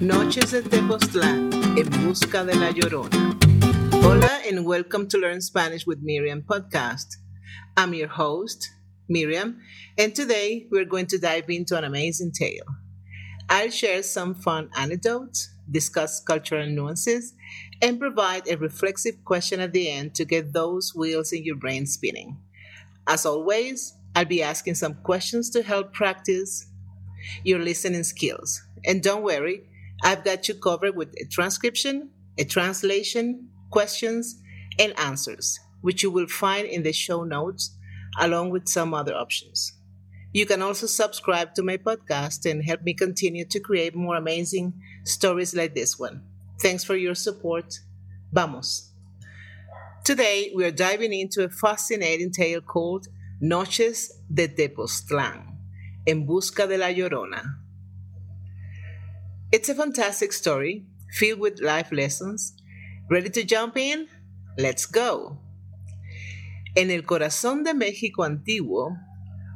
Noches de Tepoztlán, en busca de la Llorona. Hola and welcome to Learn Spanish with Miriam podcast. I'm your host, Miriam, and today we're going to dive into an amazing tale. I'll share some fun anecdotes, discuss cultural nuances, and provide a reflexive question at the end to get those wheels in your brain spinning. As always, I'll be asking some questions to help practice your listening skills. And don't worry, I've got you covered with a transcription, a translation, questions, and answers, which you will find in the show notes along with some other options. You can also subscribe to my podcast and help me continue to create more amazing stories like this one. Thanks for your support. Vamos. Today, we are diving into a fascinating tale called Noches de Tepoztlán, En Busca de la Llorona. It's a fantastic story filled with life lessons. Ready to jump in? Let's go. En el corazón de México antiguo,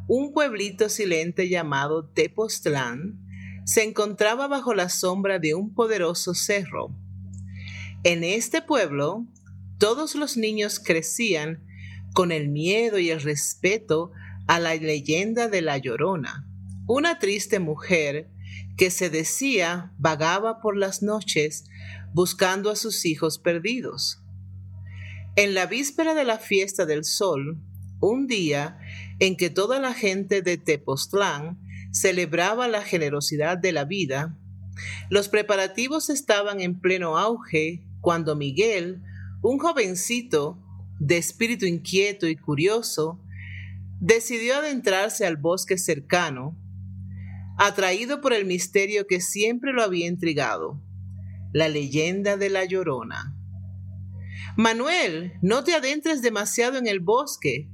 un pueblito silente llamado Tepoztlán se encontraba bajo la sombra de un poderoso cerro. En este pueblo, todos los niños crecían con el miedo y el respeto a la leyenda de la Llorona, una triste mujer que se decía vagaba por las noches buscando a sus hijos perdidos. En la víspera de la fiesta del sol, un día en que toda la gente de Tepoztlán celebraba la generosidad de la vida, los preparativos estaban en pleno auge cuando Miguel, un jovencito de espíritu inquieto y curioso, decidió adentrarse al bosque cercano, atraído por el misterio que siempre lo había intrigado, la leyenda de la llorona. Manuel, no te adentres demasiado en el bosque.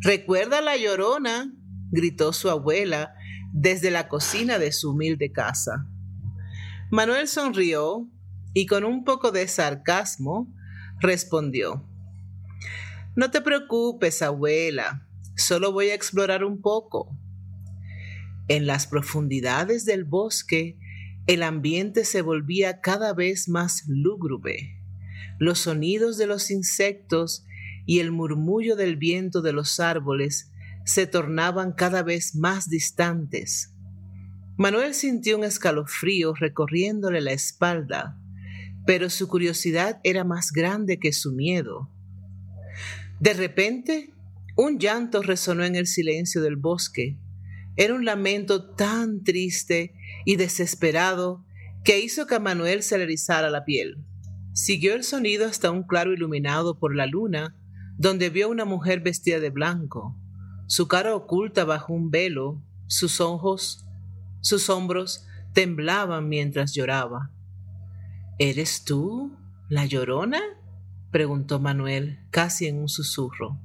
Recuerda la llorona, gritó su abuela desde la cocina de su humilde casa. Manuel sonrió y con un poco de sarcasmo respondió, No te preocupes, abuela, solo voy a explorar un poco. En las profundidades del bosque, el ambiente se volvía cada vez más lúgubre. Los sonidos de los insectos y el murmullo del viento de los árboles se tornaban cada vez más distantes. Manuel sintió un escalofrío recorriéndole la espalda, pero su curiosidad era más grande que su miedo. De repente, un llanto resonó en el silencio del bosque. Era un lamento tan triste y desesperado que hizo que a Manuel se le erizara la piel. Siguió el sonido hasta un claro iluminado por la luna, donde vio una mujer vestida de blanco, su cara oculta bajo un velo, sus ojos, sus hombros temblaban mientras lloraba. ¿Eres tú, la llorona? preguntó Manuel, casi en un susurro.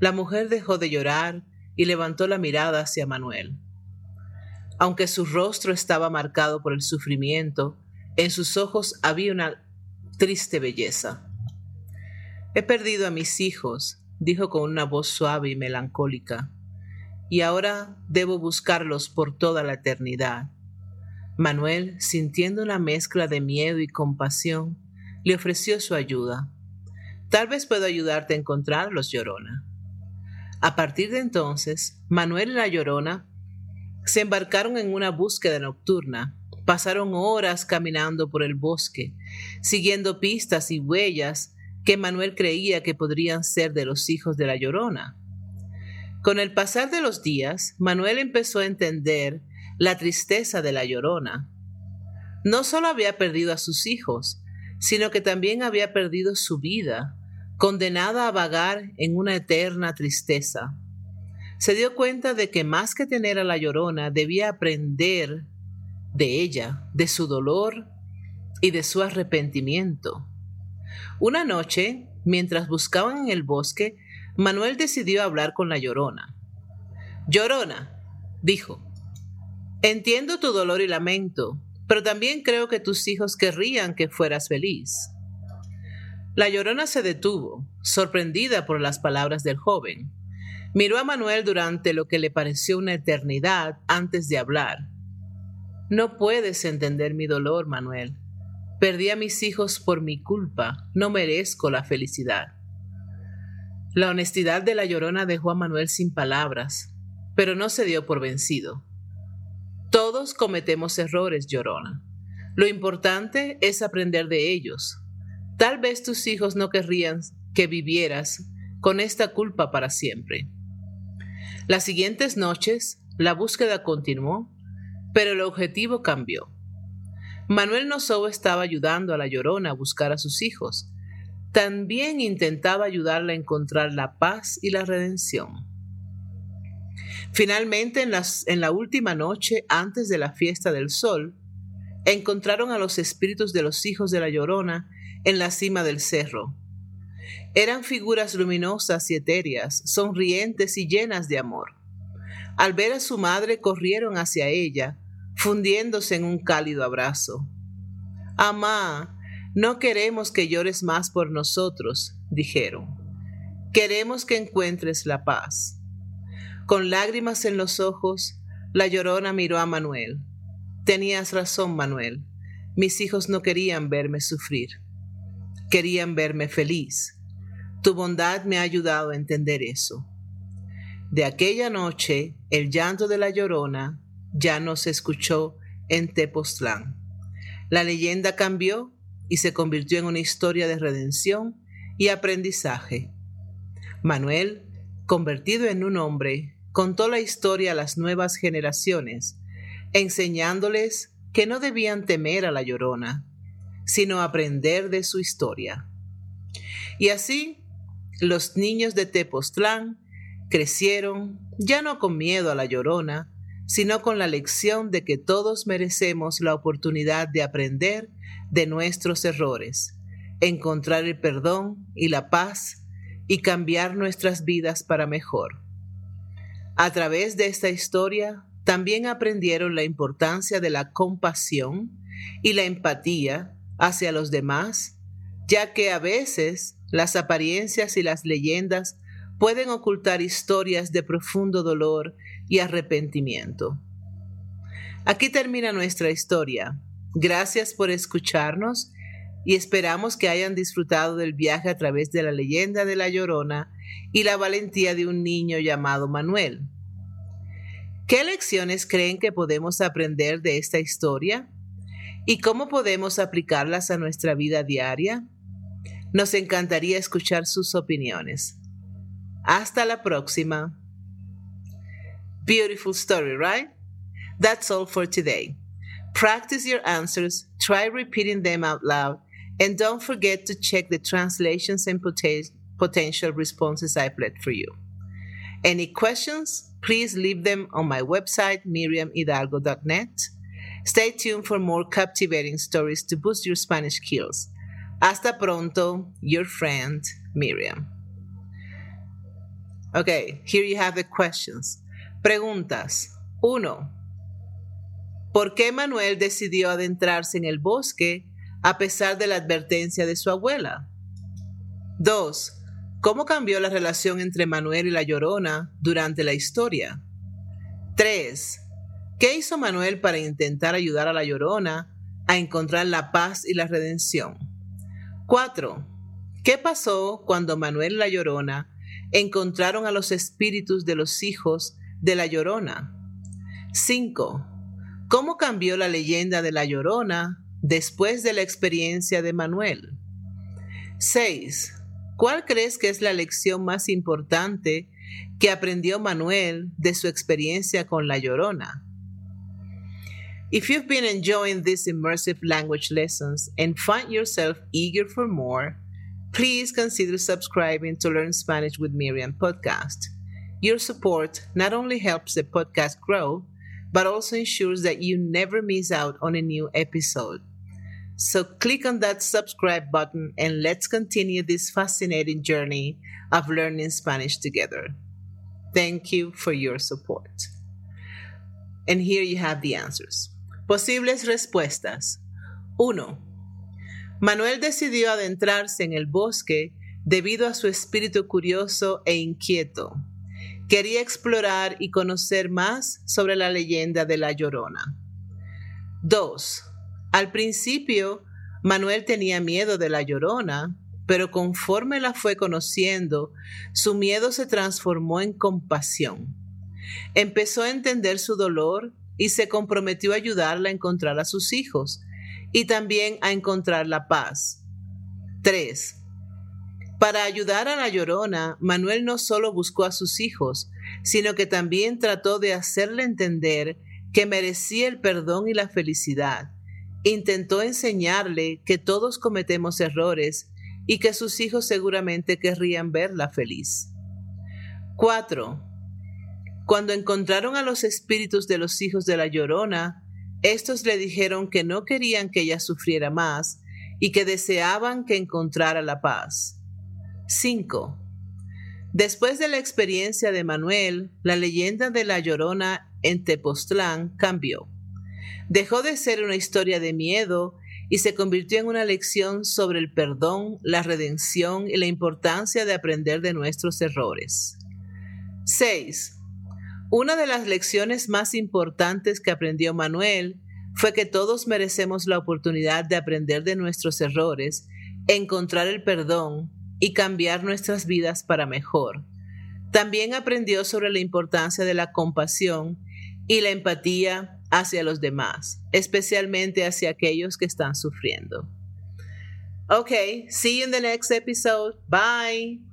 La mujer dejó de llorar y levantó la mirada hacia Manuel. Aunque su rostro estaba marcado por el sufrimiento, en sus ojos había una triste belleza. He perdido a mis hijos, dijo con una voz suave y melancólica, y ahora debo buscarlos por toda la eternidad. Manuel, sintiendo una mezcla de miedo y compasión, le ofreció su ayuda. Tal vez puedo ayudarte a encontrarlos, Llorona. A partir de entonces, Manuel y la Llorona se embarcaron en una búsqueda nocturna. Pasaron horas caminando por el bosque, siguiendo pistas y huellas que Manuel creía que podrían ser de los hijos de la Llorona. Con el pasar de los días, Manuel empezó a entender la tristeza de la Llorona. No solo había perdido a sus hijos, sino que también había perdido su vida, condenada a vagar en una eterna tristeza. Se dio cuenta de que más que tener a la llorona, debía aprender de ella, de su dolor y de su arrepentimiento. Una noche, mientras buscaban en el bosque, Manuel decidió hablar con la llorona. Llorona, dijo, entiendo tu dolor y lamento, pero también creo que tus hijos querrían que fueras feliz. La llorona se detuvo, sorprendida por las palabras del joven. Miró a Manuel durante lo que le pareció una eternidad antes de hablar. No puedes entender mi dolor, Manuel. Perdí a mis hijos por mi culpa. No merezco la felicidad. La honestidad de la llorona dejó a Manuel sin palabras, pero no se dio por vencido. Todos cometemos errores, llorona. Lo importante es aprender de ellos. Tal vez tus hijos no querrían que vivieras con esta culpa para siempre. Las siguientes noches, la búsqueda continuó, pero el objetivo cambió. Manuel no solo estaba ayudando a la llorona a buscar a sus hijos, también intentaba ayudarla a encontrar la paz y la redención. Finalmente, en, en, la última noche antes de la fiesta del sol, encontraron a los espíritus de los hijos de la llorona en la cima del cerro. Eran figuras luminosas y etéreas, sonrientes y llenas de amor. Al ver a su madre corrieron hacia ella, fundiéndose en un cálido abrazo. Amá, no queremos que llores más por nosotros, dijeron. Queremos que encuentres la paz. Con lágrimas en los ojos, la llorona miró a Manuel. Tenías razón, Manuel. Mis hijos no querían verme sufrir. Querían verme feliz. Tu bondad me ha ayudado a entender eso. De aquella noche, el llanto de la llorona ya no se escuchó en Tepoztlán. La leyenda cambió y se convirtió en una historia de redención y aprendizaje. Manuel, convertido en un hombre, contó la historia a las nuevas generaciones, enseñándoles que no debían temer a la llorona, sino aprender de su historia. Y así, los niños de Tepoztlán crecieron ya no con miedo a la llorona, sino con la lección de que todos merecemos la oportunidad de aprender de nuestros errores, encontrar el perdón y la paz y cambiar nuestras vidas para mejor. A través de esta historia también aprendieron la importancia de la compasión y la empatía hacia los demás, ya que a veces las apariencias y las leyendas pueden ocultar historias de profundo dolor y arrepentimiento. Aquí termina nuestra historia. Gracias por escucharnos y esperamos que hayan disfrutado del viaje a través de la leyenda de la Llorona y la valentía de un niño llamado Manuel. ¿Qué lecciones creen que podemos aprender de esta historia? ¿Y cómo podemos aplicarlas a nuestra vida diaria? Nos encantaría escuchar sus opiniones. Hasta la próxima. Beautiful story, right? That's all for today. Practice your answers, try repeating them out loud, and don't forget to check the translations and potential responses I've left for you. Any questions? Please leave them on my website, miriamhidalgo.net. Stay tuned for more captivating stories to boost your Spanish skills. Hasta pronto, your friend, Miriam. Okay, here you have the questions. Preguntas. 1. ¿Por qué Manuel decidió adentrarse en el bosque a pesar de la advertencia de su abuela? 2. ¿Cómo cambió la relación entre Manuel y la Llorona durante la historia? 3. ¿Qué hizo Manuel para intentar ayudar a la Llorona a encontrar la paz y la redención? 4. ¿Qué pasó cuando Manuel y la Llorona encontraron a los espíritus de los hijos de la Llorona? 5. ¿Cómo cambió la leyenda de la Llorona después de la experiencia de Manuel? 6. ¿Cuál crees que es la lección más importante que aprendió Manuel de su experiencia con la Llorona? If you've been enjoying these immersive language lessons and find yourself eager for more, please consider subscribing to Learn Spanish with Miriam podcast. Your support not only helps the podcast grow, but also ensures that you never miss out on a new episode. So click on that subscribe button and let's continue this fascinating journey of learning Spanish together. Thank you for your support. And here you have the answers. Posibles respuestas. 1. Manuel decidió adentrarse en el bosque debido a su espíritu curioso e inquieto. Quería explorar y conocer más sobre la leyenda de la Llorona. 2. Al principio, Manuel tenía miedo de la llorona, pero conforme la fue conociendo, su miedo se transformó en compasión. Empezó a entender su dolor y se comprometió a ayudarla a encontrar a sus hijos y también a encontrar la paz. 3. Para ayudar a la llorona, Manuel no solo buscó a sus hijos, sino que también trató de hacerle entender que merecía el perdón y la felicidad. Intentó enseñarle que todos cometemos errores y que sus hijos seguramente querrían verla feliz. 4. Cuando encontraron a los espíritus de los hijos de la llorona, estos le dijeron que no querían que ella sufriera más y que deseaban que encontrara la paz. 5. Después de la experiencia de Manuel, la leyenda de la Llorona en Tepoztlán cambió. Dejó de ser una historia de miedo y se convirtió en una lección sobre el perdón, la redención y la importancia de aprender de nuestros errores. 6. Una de las lecciones más importantes que aprendió Manuel fue que todos merecemos la oportunidad de aprender de nuestros errores, encontrar el perdón y cambiar nuestras vidas para mejor. También aprendió sobre la importancia de la compasión y la empatía hacia los demás, especialmente hacia aquellos que están sufriendo. Okay, see you in the next episode. Bye.